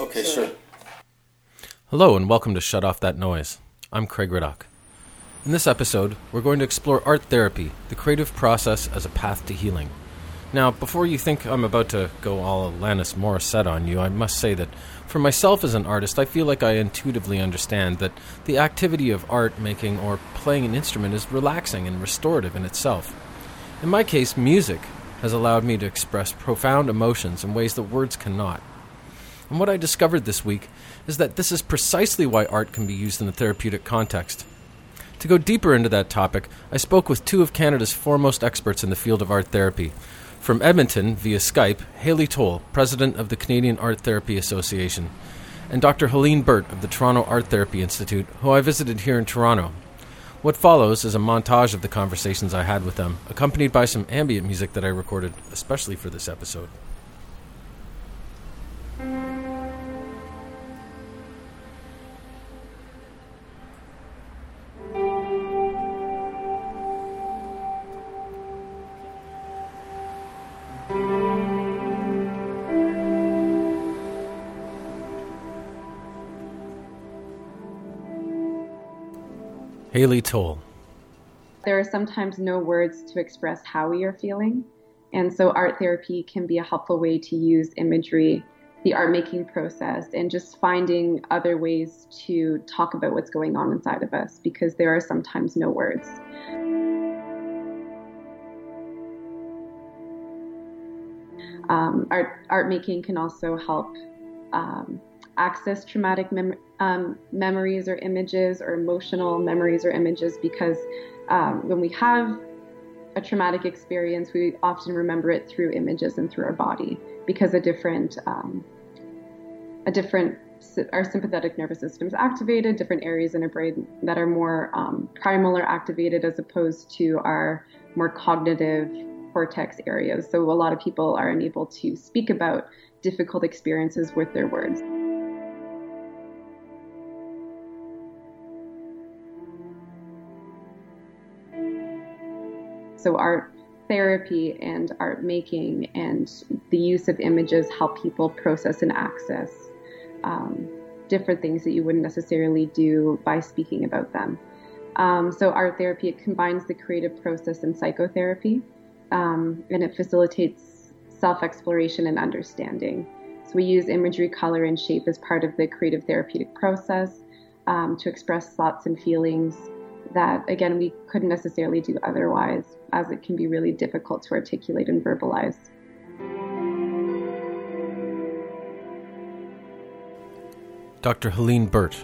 Okay, sure. Hello, and welcome to Shut Off That Noise. I'm Craig Riddock. In this episode, we're going to explore art therapy, the creative process as a path to healing. Now, before you think I'm about to go all Alanis Morissette on you, I must say that for myself as an artist, I feel like I intuitively understand that the activity of art making or playing an instrument is relaxing and restorative in itself. In my case, music has allowed me to express profound emotions in ways that words cannot. And what I discovered this week is that this is precisely why art can be used in a therapeutic context. To go deeper into that topic, I spoke with two of Canada's foremost experts in the field of art therapy. From Edmonton, via Skype, Haley Toll, president of the Canadian Art Therapy Association, and Dr. Helene Burt of the Toronto Art Therapy Institute, who I visited here in Toronto. What follows is a montage of the conversations I had with them, accompanied by some ambient music that I recorded especially for this episode. Haley Toll. There are sometimes no words to express how we are feeling, and so art therapy can be a helpful way to use imagery, the art making process, and just finding other ways to talk about what's going on inside of us because there are sometimes no words. Um, art art making can also help um, access traumatic mem- um, memories or images or emotional memories or images because um, when we have a traumatic experience, we often remember it through images and through our body because a different um, a different our sympathetic nervous system is activated, different areas in our brain that are more um, primal are activated as opposed to our more cognitive cortex areas. So a lot of people are unable to speak about difficult experiences with their words. So art therapy and art making and the use of images help people process and access um, different things that you wouldn't necessarily do by speaking about them. Um, so art therapy it combines the creative process and psychotherapy, um, and it facilitates self-exploration and understanding. So we use imagery, color, and shape as part of the creative therapeutic process um, to express thoughts and feelings that, again, we couldn't necessarily do otherwise, as it can be really difficult to articulate and verbalize. Dr. Helene Burt.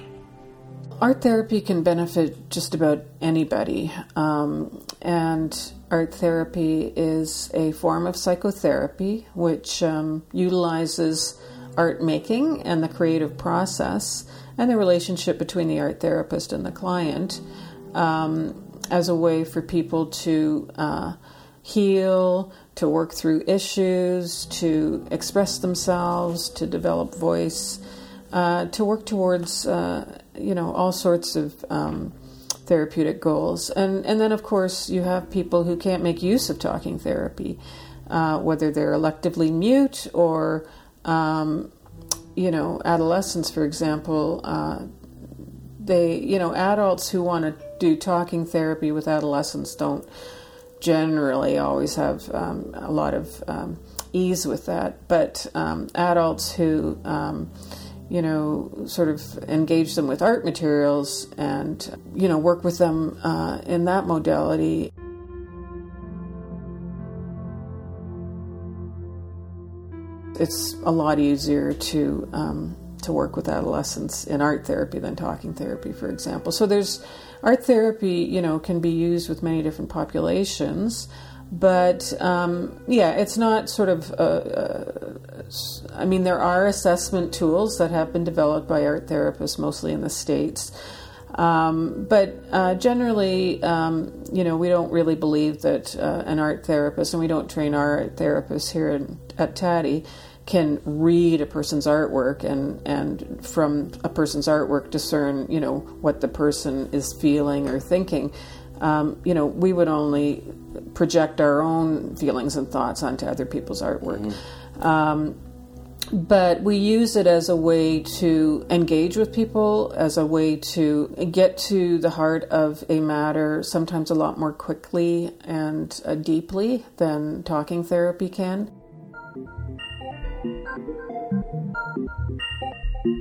Art therapy can benefit just about anybody, um, and art therapy is a form of psychotherapy which um, utilizes art making and the creative process and the relationship between the art therapist and the client um, as a way for people to uh, heal, to work through issues, to express themselves, to develop voice, uh, to work towards uh, you know all sorts of um, therapeutic goals. And and then of course you have people who can't make use of talking therapy, uh, whether they're electively mute or um, you know adolescents, for example. Uh, they you know adults who want to do talking therapy with adolescents don't generally always have um, a lot of um, ease with that. But um, adults who, um, you know, sort of engage them with art materials and, you know, work with them uh, in that modality. It's a lot easier to um, to work with adolescents in art therapy than talking therapy, for example. So there's art therapy, you know, can be used with many different populations, but um, yeah, it's not sort of. Uh, uh, I mean, there are assessment tools that have been developed by art therapists, mostly in the states. Um, but uh, generally, um, you know, we don't really believe that uh, an art therapist, and we don't train our art therapists here in, at TATI, can read a person's artwork and and from a person's artwork discern you know what the person is feeling or thinking um, you know we would only project our own feelings and thoughts onto other people's artwork mm-hmm. um, but we use it as a way to engage with people, as a way to get to the heart of a matter, sometimes a lot more quickly and uh, deeply than talking therapy can. How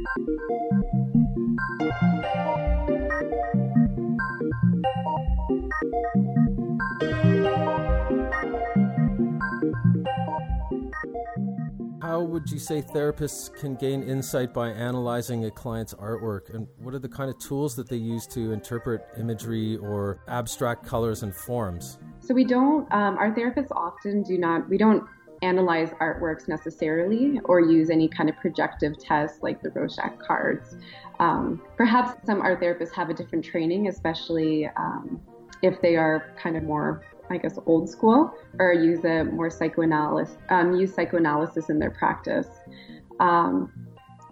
would you say therapists can gain insight by analyzing a client's artwork? And what are the kind of tools that they use to interpret imagery or abstract colors and forms? So, we don't, um, our therapists often do not, we don't analyze artworks necessarily or use any kind of projective test like the Rorschach cards. Um, perhaps some art therapists have a different training, especially um, if they are kind of more I guess, old school, or use a more psychoanalysis, um, use psychoanalysis in their practice. Um,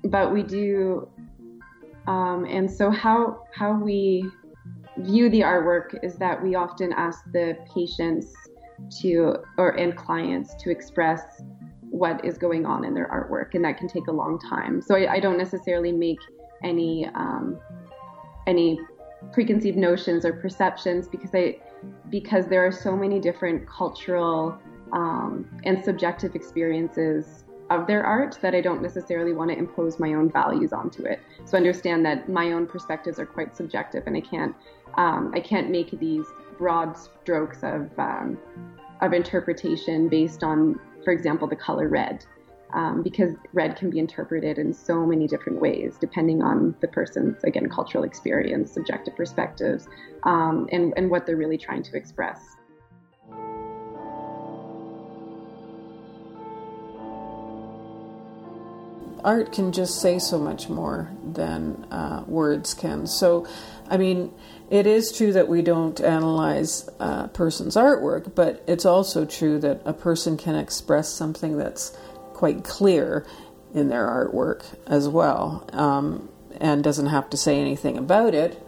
but we do, um, and so how how we view the artwork is that we often ask the patients to or and clients to express what is going on in their artwork, and that can take a long time. So I, I don't necessarily make any um, any preconceived notions or perceptions because I because there are so many different cultural um, and subjective experiences of their art that I don't necessarily want to impose my own values onto it. So understand that my own perspectives are quite subjective, and I can't um, I can't make these broad strokes of um, of interpretation based on, for example, the color red um, because red can be interpreted in so many different ways depending on the person's again cultural experience subjective perspectives um, and, and what they're really trying to express art can just say so much more than uh, words can so i mean it is true that we don't analyze a person's artwork but it's also true that a person can express something that's quite clear in their artwork as well, um, and doesn't have to say anything about it,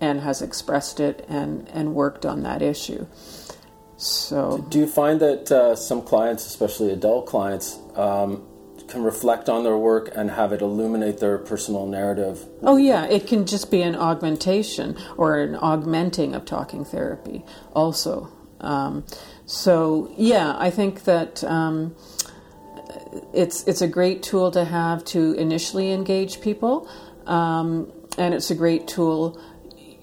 and has expressed it and and worked on that issue. So, do you find that uh, some clients, especially adult clients, um, can reflect on their work and have it illuminate their personal narrative? Oh yeah, it can just be an augmentation or an augmenting of talking therapy, also. Um, so yeah, I think that. Um, it's it's a great tool to have to initially engage people, um, and it's a great tool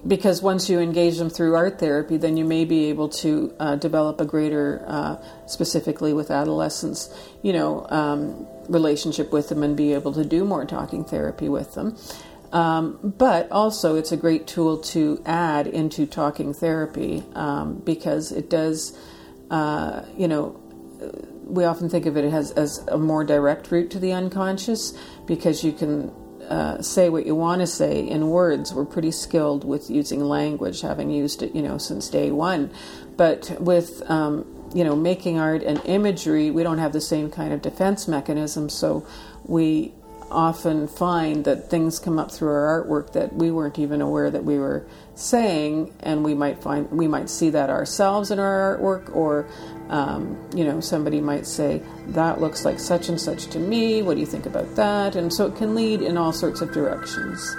because once you engage them through art therapy, then you may be able to uh, develop a greater, uh, specifically with adolescents, you know, um, relationship with them and be able to do more talking therapy with them. Um, but also, it's a great tool to add into talking therapy um, because it does, uh, you know we often think of it as, as a more direct route to the unconscious because you can uh, say what you want to say in words. We're pretty skilled with using language, having used it, you know, since day one. But with um, you know making art and imagery, we don't have the same kind of defense mechanism. So we often find that things come up through our artwork that we weren't even aware that we were saying, and we might find we might see that ourselves in our artwork, or um, you know, somebody might say, That looks like such and such to me. What do you think about that? And so it can lead in all sorts of directions.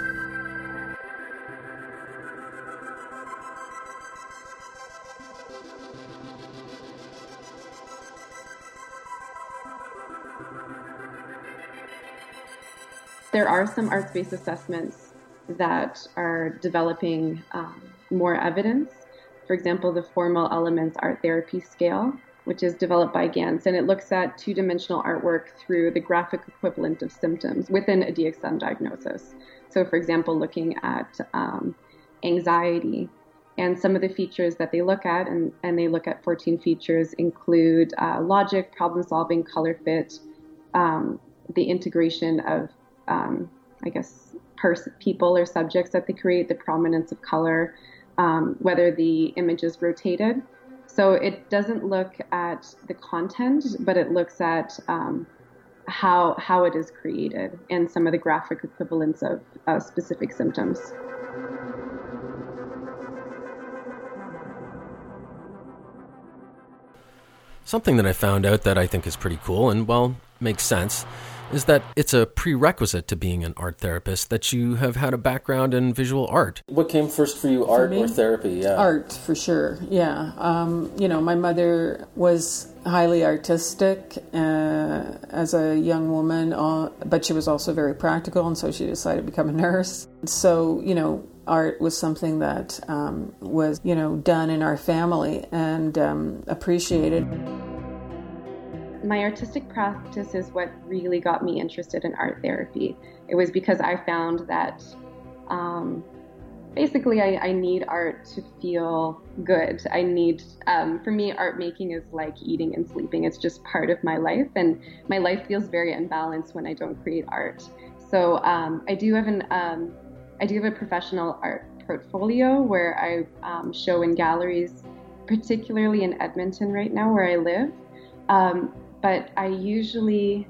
There are some arts based assessments that are developing um, more evidence for example, the Formal Elements Art Therapy Scale, which is developed by Gantt, and it looks at two dimensional artwork through the graphic equivalent of symptoms within a DSM diagnosis. So, for example, looking at um, anxiety. And some of the features that they look at, and, and they look at 14 features, include uh, logic, problem solving, color fit, um, the integration of, um, I guess, pers- people or subjects that they create, the prominence of color, um, whether the image is rotated. So it doesn't look at the content, but it looks at um, how how it is created and some of the graphic equivalents of uh, specific symptoms. Something that I found out that I think is pretty cool and well makes sense is that it's a prerequisite to being an art therapist that you have had a background in visual art. What came first for you, art me? or therapy? Yeah. Art, for sure, yeah. Um, you know, my mother was highly artistic uh, as a young woman, uh, but she was also very practical, and so she decided to become a nurse. So, you know, art was something that um, was, you know, done in our family and um, appreciated. My artistic practice is what really got me interested in art therapy. It was because I found that um, basically I, I, need art to feel good. I need, um, for me, art making is like eating and sleeping. It's just part of my life, and my life feels very unbalanced when I don't create art. So um, I do have an um, I do have a professional art portfolio where I um, show in galleries, particularly in Edmonton right now, where I live. But I usually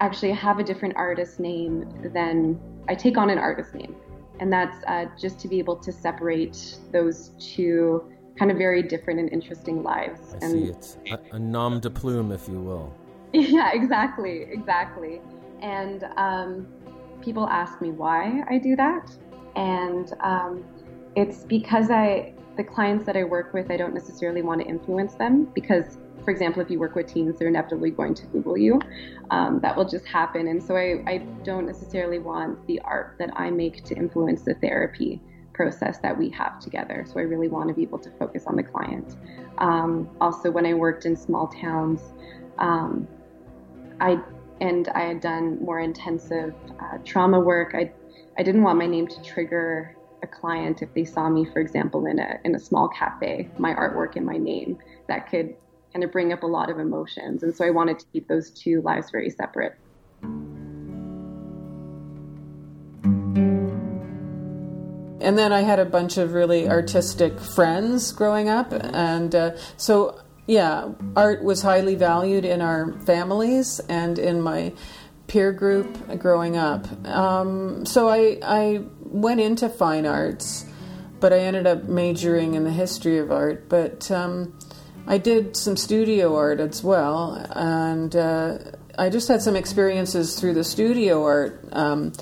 actually have a different artist name than I take on an artist name. And that's uh, just to be able to separate those two kind of very different and interesting lives. I and see. It's a, a nom de plume, if you will. Yeah, exactly, exactly. And um, people ask me why I do that, and um, it's because I the clients that I work with, I don't necessarily want to influence them because for example, if you work with teens, they're inevitably going to Google you. Um, that will just happen. And so I, I don't necessarily want the art that I make to influence the therapy process that we have together. So I really want to be able to focus on the client. Um, also, when I worked in small towns, um, I and I had done more intensive uh, trauma work. I I didn't want my name to trigger a client if they saw me, for example, in a in a small cafe, my artwork and my name that could of bring up a lot of emotions. And so I wanted to keep those two lives very separate. And then I had a bunch of really artistic friends growing up. And uh, so, yeah, art was highly valued in our families and in my peer group growing up. Um, so I, I went into fine arts, but I ended up majoring in the history of art. But um, I did some studio art as well, and uh, I just had some experiences through the studio art um,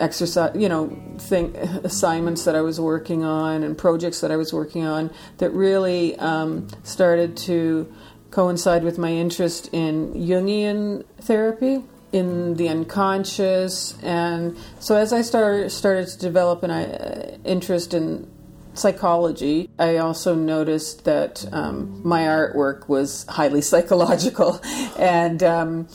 exercise, you know, thing assignments that I was working on and projects that I was working on that really um, started to coincide with my interest in Jungian therapy in the unconscious and so as I started started to develop an uh, interest in psychology, I also noticed that um, my artwork was highly psychological. and um,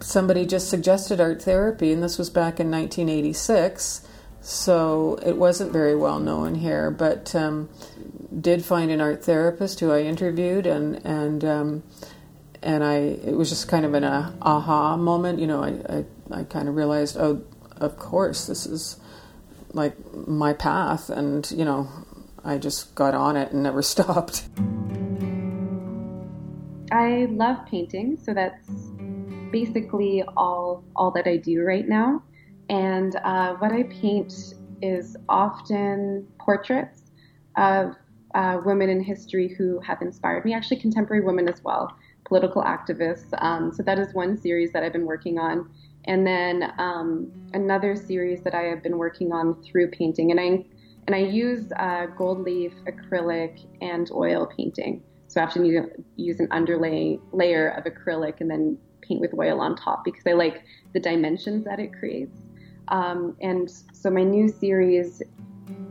somebody just suggested art therapy, and this was back in 1986. So it wasn't very well known here, but um, did find an art therapist who I interviewed, and and um, and I it was just kind of an uh, aha moment. You know, I, I, I kind of realized, oh, of course, this is like my path, and you know, I just got on it and never stopped. I love painting, so that's basically all all that I do right now. And uh, what I paint is often portraits of uh, women in history who have inspired me. Actually, contemporary women as well, political activists. Um, so that is one series that I've been working on. And then um, another series that I have been working on through painting. And I and I use uh, gold leaf, acrylic, and oil painting. So I have to use an underlay layer of acrylic and then paint with oil on top because I like the dimensions that it creates. Um, and so my new series,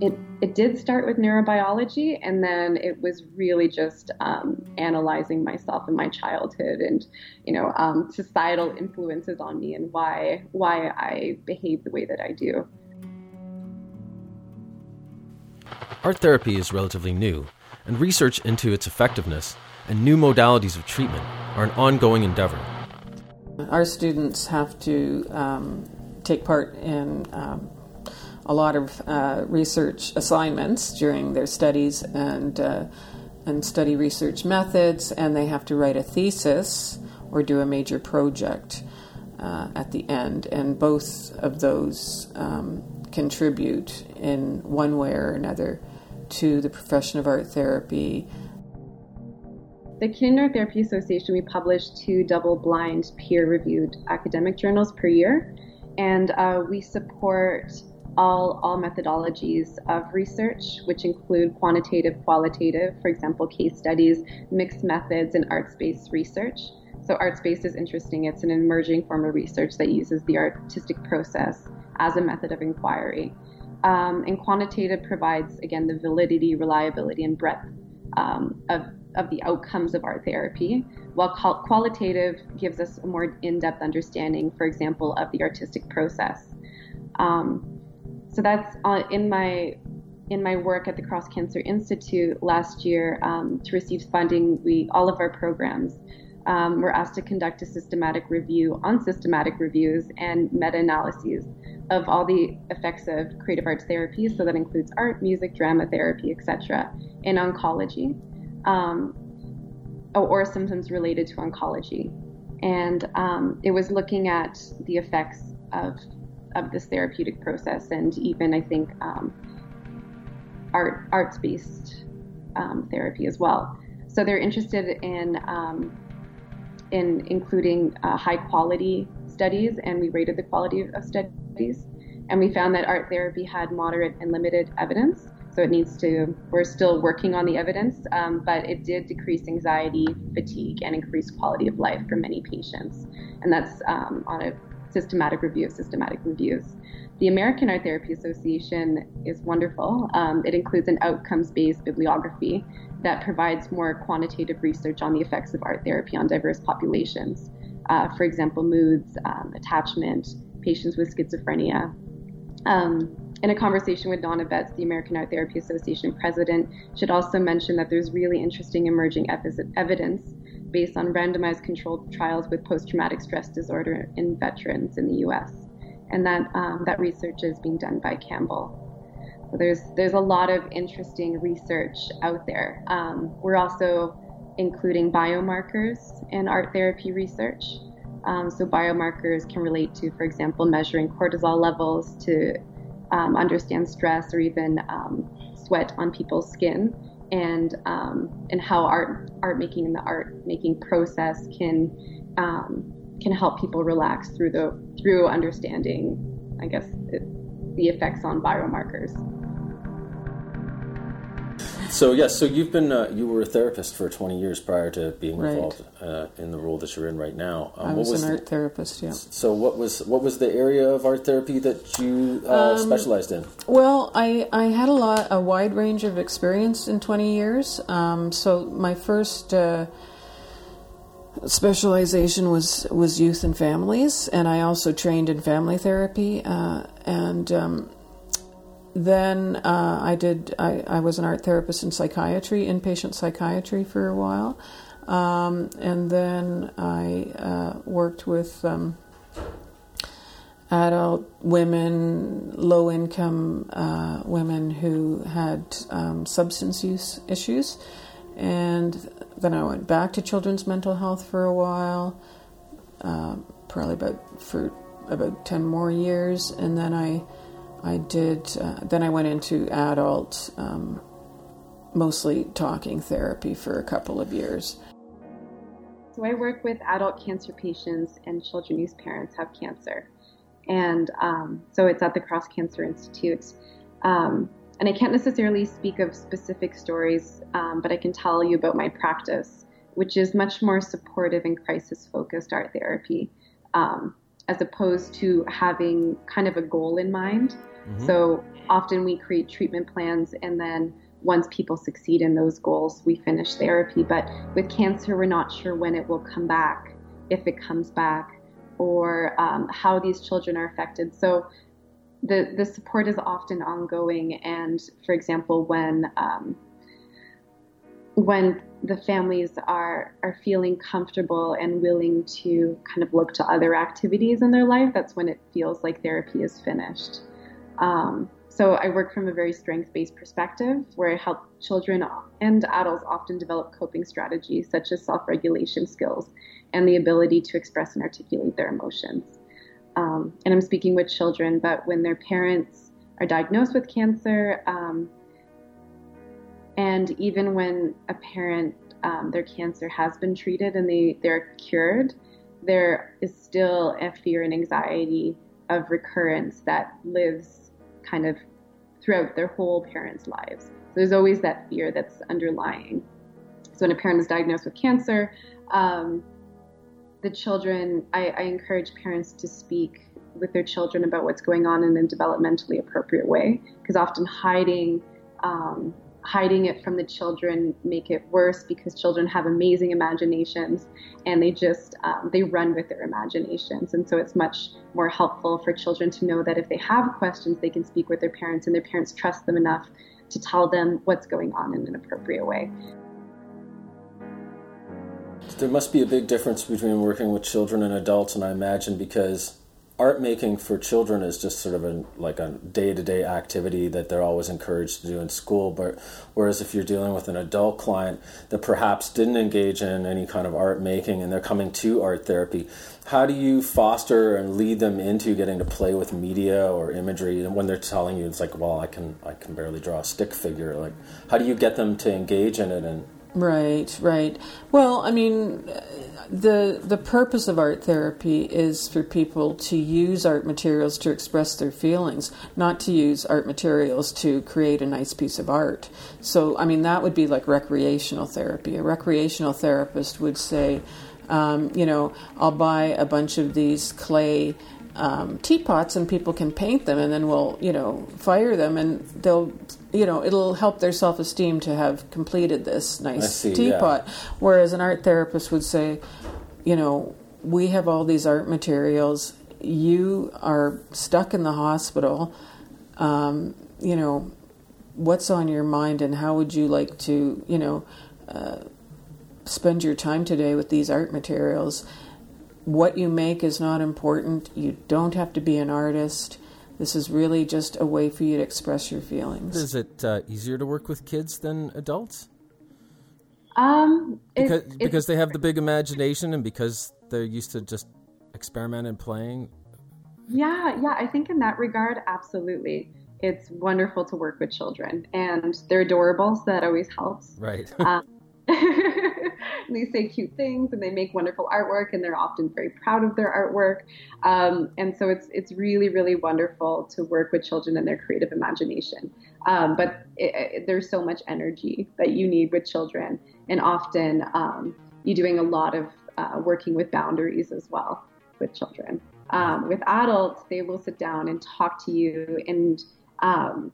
it it did start with neurobiology, and then it was really just um, analyzing myself and my childhood, and you know um, societal influences on me and why why I behave the way that I do. Art therapy is relatively new, and research into its effectiveness and new modalities of treatment are an ongoing endeavor. Our students have to um, take part in um, a lot of uh, research assignments during their studies and uh, and study research methods, and they have to write a thesis or do a major project uh, at the end. And both of those um, contribute in one way or another to the profession of art therapy. the Canadian Art Therapy Association, we publish two double blind peer reviewed academic journals per year. And uh, we support all, all methodologies of research, which include quantitative, qualitative, for example, case studies, mixed methods, and arts based research. So, arts based is interesting. It's an emerging form of research that uses the artistic process as a method of inquiry. Um, and quantitative provides, again, the validity, reliability, and breadth um, of, of the outcomes of art therapy, while qualitative gives us a more in depth understanding, for example, of the artistic process. Um, so that's uh, in my in my work at the Cross Cancer Institute last year um, to receive funding. We all of our programs um, were asked to conduct a systematic review on systematic reviews and meta-analyses of all the effects of creative arts therapy. So that includes art, music, drama therapy, etc., in oncology, um, or symptoms related to oncology. And um, it was looking at the effects of of this therapeutic process, and even I think um, art arts based um, therapy as well. So they're interested in um, in including uh, high quality studies, and we rated the quality of studies, and we found that art therapy had moderate and limited evidence. So it needs to. We're still working on the evidence, um, but it did decrease anxiety, fatigue, and increase quality of life for many patients, and that's um, on a systematic review of systematic reviews. The American Art Therapy Association is wonderful. Um, it includes an outcomes based bibliography that provides more quantitative research on the effects of art therapy on diverse populations. Uh, for example, moods, um, attachment, patients with schizophrenia. Um, in a conversation with Donna Betts, the American Art Therapy Association president, should also mention that there's really interesting emerging evidence based on randomized controlled trials with post-traumatic stress disorder in veterans in the U.S. And that um, that research is being done by Campbell. So there's there's a lot of interesting research out there. Um, we're also including biomarkers in art therapy research. Um, so biomarkers can relate to, for example, measuring cortisol levels to um, understand stress or even um, sweat on people's skin and um, and how art art making and the art making process can um, can help people relax through the through understanding, I guess, it, the effects on biomarkers. So yes, so you've been uh, you were a therapist for 20 years prior to being right. involved uh, in the role that you're in right now. Um, I was, was an the, art therapist. Yeah. So what was what was the area of art therapy that you uh, um, specialized in? Well, I I had a lot a wide range of experience in 20 years. Um, so my first uh, specialization was was youth and families, and I also trained in family therapy uh, and um, then uh, I did. I, I, was an art therapist in psychiatry, inpatient psychiatry, for a while, um, and then I uh, worked with um, adult women, low income uh, women who had um, substance use issues, and then I went back to children's mental health for a while, uh, probably about for about ten more years, and then I I did, uh, then I went into adult, um, mostly talking therapy for a couple of years. So I work with adult cancer patients and children whose parents have cancer. And um, so it's at the Cross Cancer Institute. Um, and I can't necessarily speak of specific stories, um, but I can tell you about my practice, which is much more supportive and crisis focused art therapy, um, as opposed to having kind of a goal in mind. Mm-hmm. So often we create treatment plans and then once people succeed in those goals, we finish therapy. But with cancer, we're not sure when it will come back, if it comes back, or um, how these children are affected. So the, the support is often ongoing. And for example, when um, when the families are are feeling comfortable and willing to kind of look to other activities in their life, that's when it feels like therapy is finished. Um, so I work from a very strength-based perspective where I help children and adults often develop coping strategies such as self-regulation skills and the ability to express and articulate their emotions. Um, and I'm speaking with children, but when their parents are diagnosed with cancer, um, and even when a parent um, their cancer has been treated and they, they're cured, there is still a fear and anxiety of recurrence that lives kind of throughout their whole parents' lives. So there's always that fear that's underlying. So when a parent is diagnosed with cancer, um, the children, I, I, encourage parents to speak with their children about what's going on in a developmentally appropriate way, because often hiding um, hiding it from the children make it worse because children have amazing imaginations and they just um, they run with their imaginations. And so it's much more helpful for children to know that if they have questions they can speak with their parents and their parents trust them enough to tell them what's going on in an appropriate way. There must be a big difference between working with children and adults and i imagine because art making for children is just sort of a like a day-to-day activity that they're always encouraged to do in school but whereas if you're dealing with an adult client that perhaps didn't engage in any kind of art making and they're coming to art therapy how do you foster and lead them into getting to play with media or imagery? And when they're telling you it's like well i can i can barely draw a stick figure like how do you get them to engage in it and Right, right. Well, I mean, the the purpose of art therapy is for people to use art materials to express their feelings, not to use art materials to create a nice piece of art. So, I mean, that would be like recreational therapy. A recreational therapist would say, um, you know, I'll buy a bunch of these clay um, teapots and people can paint them and then we'll you know fire them and they'll you know it'll help their self-esteem to have completed this nice see, teapot yeah. whereas an art therapist would say you know we have all these art materials you are stuck in the hospital um, you know what's on your mind and how would you like to you know uh, spend your time today with these art materials what you make is not important. You don't have to be an artist. This is really just a way for you to express your feelings. Is it uh, easier to work with kids than adults? Um, because it's, because they have the big imagination and because they're used to just experimenting and playing. Yeah, yeah. I think in that regard, absolutely, it's wonderful to work with children, and they're adorable, so that always helps. Right. um, they say cute things and they make wonderful artwork and they're often very proud of their artwork. Um, and so it's it's really really wonderful to work with children and their creative imagination. Um, but it, it, there's so much energy that you need with children, and often um, you're doing a lot of uh, working with boundaries as well with children. Um, with adults, they will sit down and talk to you, and um,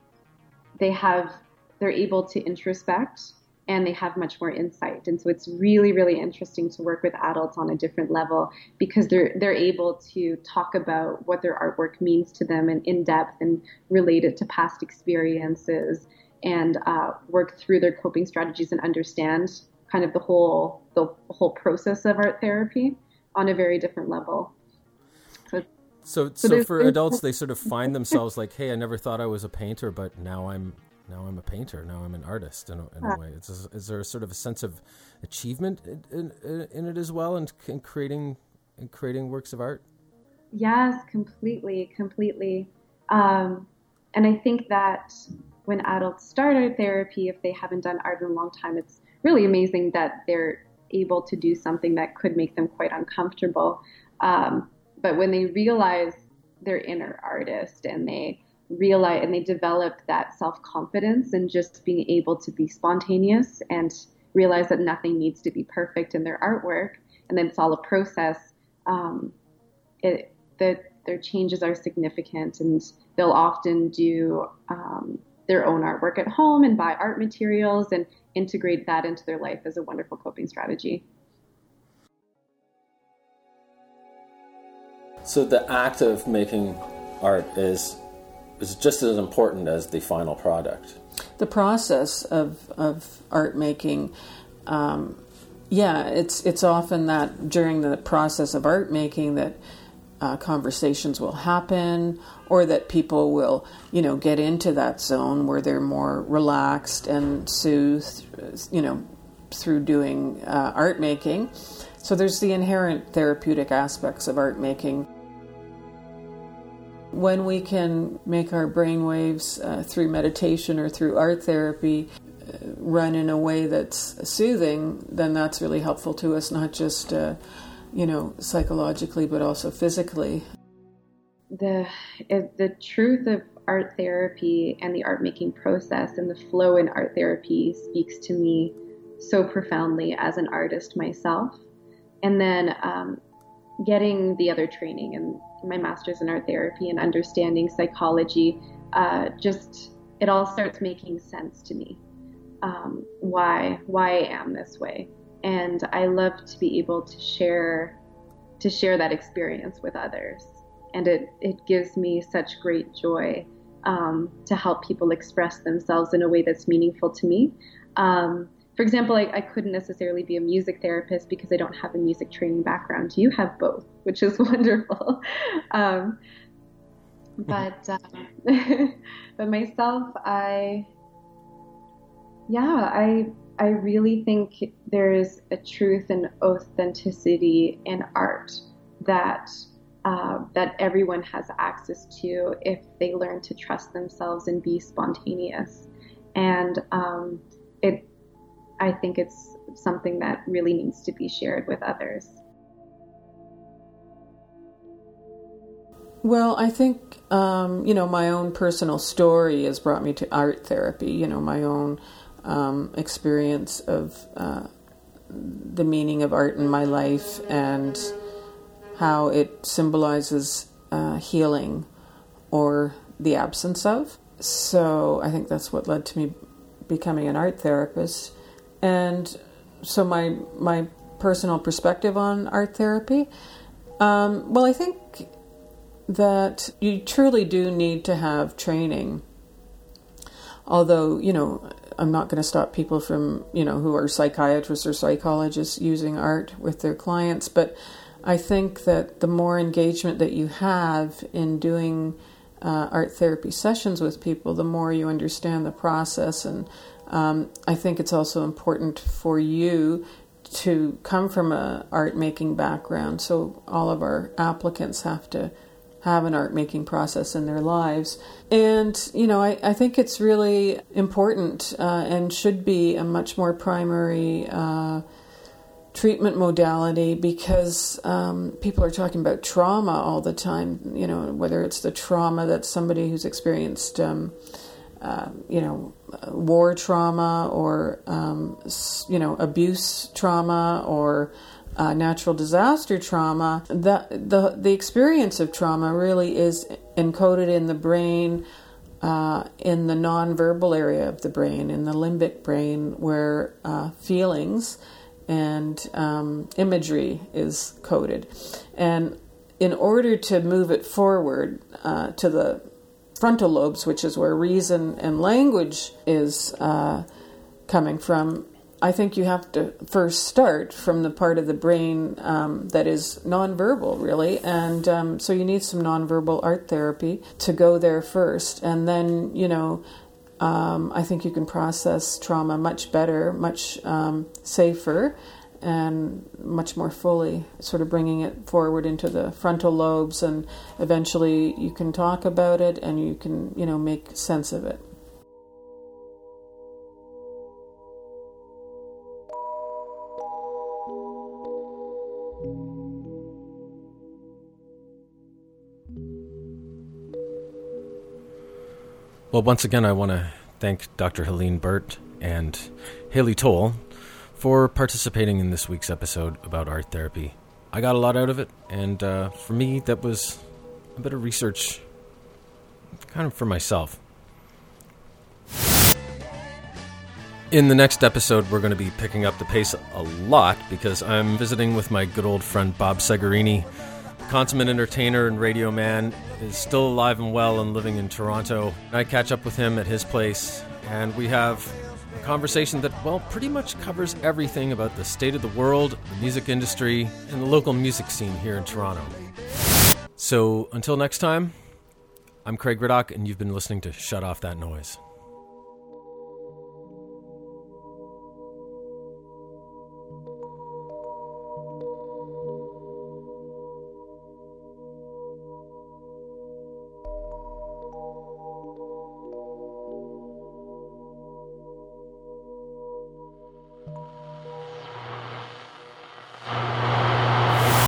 they have they're able to introspect and they have much more insight. And so it's really, really interesting to work with adults on a different level because they're they're able to talk about what their artwork means to them and in depth and relate it to past experiences and uh, work through their coping strategies and understand kind of the whole the whole process of art therapy on a very different level. So so, so, so for adults, they sort of find themselves like, "Hey, I never thought I was a painter, but now I'm now I'm a painter. Now I'm an artist in a, in a way. It's a, is there a sort of a sense of achievement in, in, in it as well, and in, in creating in creating works of art? Yes, completely, completely. Um, and I think that when adults start art therapy, if they haven't done art in a long time, it's really amazing that they're able to do something that could make them quite uncomfortable. Um, but when they realize their inner artist and they realize and they develop that self confidence and just being able to be spontaneous and realize that nothing needs to be perfect in their artwork and then it's all a process um, it, the, their changes are significant and they'll often do um, their own artwork at home and buy art materials and integrate that into their life as a wonderful coping strategy. So the act of making art is is just as important as the final product. The process of, of art making, um, yeah, it's it's often that during the process of art making that uh, conversations will happen, or that people will, you know, get into that zone where they're more relaxed and soothed, you know, through doing uh, art making. So there's the inherent therapeutic aspects of art making. When we can make our brain waves uh, through meditation or through art therapy run in a way that's soothing, then that's really helpful to us, not just, uh, you know, psychologically, but also physically. The, the truth of art therapy and the art making process and the flow in art therapy speaks to me so profoundly as an artist myself. And then um, getting the other training and my master's in art therapy and understanding psychology, uh, just it all starts making sense to me. Um, why why I am this way, and I love to be able to share to share that experience with others, and it it gives me such great joy um, to help people express themselves in a way that's meaningful to me. Um, for example, I, I, couldn't necessarily be a music therapist because I don't have a music training background. You have both, which is wonderful. Um, but uh, but myself, I yeah, I I really think there's a truth and authenticity in art that uh, that everyone has access to if they learn to trust themselves and be spontaneous. And um, it I think it's something that really needs to be shared with others. Well, I think, um, you know, my own personal story has brought me to art therapy, you know, my own um, experience of uh, the meaning of art in my life and how it symbolizes uh, healing or the absence of. So I think that's what led to me becoming an art therapist. And so my my personal perspective on art therapy. Um, well, I think that you truly do need to have training. Although you know, I'm not going to stop people from you know who are psychiatrists or psychologists using art with their clients, but I think that the more engagement that you have in doing uh, art therapy sessions with people, the more you understand the process and um, I think it's also important for you to come from a art making background. So all of our applicants have to have an art making process in their lives. And, you know, I, I think it's really important uh, and should be a much more primary uh, treatment modality because um, people are talking about trauma all the time, you know, whether it's the trauma that somebody who's experienced. Um, um, you know, war trauma or, um, you know, abuse trauma or uh, natural disaster trauma, the, the, the experience of trauma really is encoded in the brain, uh, in the nonverbal area of the brain, in the limbic brain, where uh, feelings and um, imagery is coded. And in order to move it forward uh, to the frontal lobes, which is where reason and language is uh, coming from, I think you have to first start from the part of the brain um, that is nonverbal, really. And um, so you need some nonverbal art therapy to go there first. And then, you know, um, I think you can process trauma much better, much um, safer, and much more fully, sort of bringing it forward into the frontal lobes, and eventually you can talk about it and you can, you know, make sense of it. Well, once again, I want to thank Dr. Helene Burt and Haley Toll for participating in this week's episode about art therapy. I got a lot out of it, and uh, for me, that was a bit of research kind of for myself. In the next episode, we're going to be picking up the pace a lot because I'm visiting with my good old friend Bob Segarini. Consummate entertainer and radio man is still alive and well and living in Toronto. I catch up with him at his place, and we have conversation that, well, pretty much covers everything about the state of the world, the music industry, and the local music scene here in Toronto. So until next time, I'm Craig Riddock, and you've been listening to Shut Off That Noise.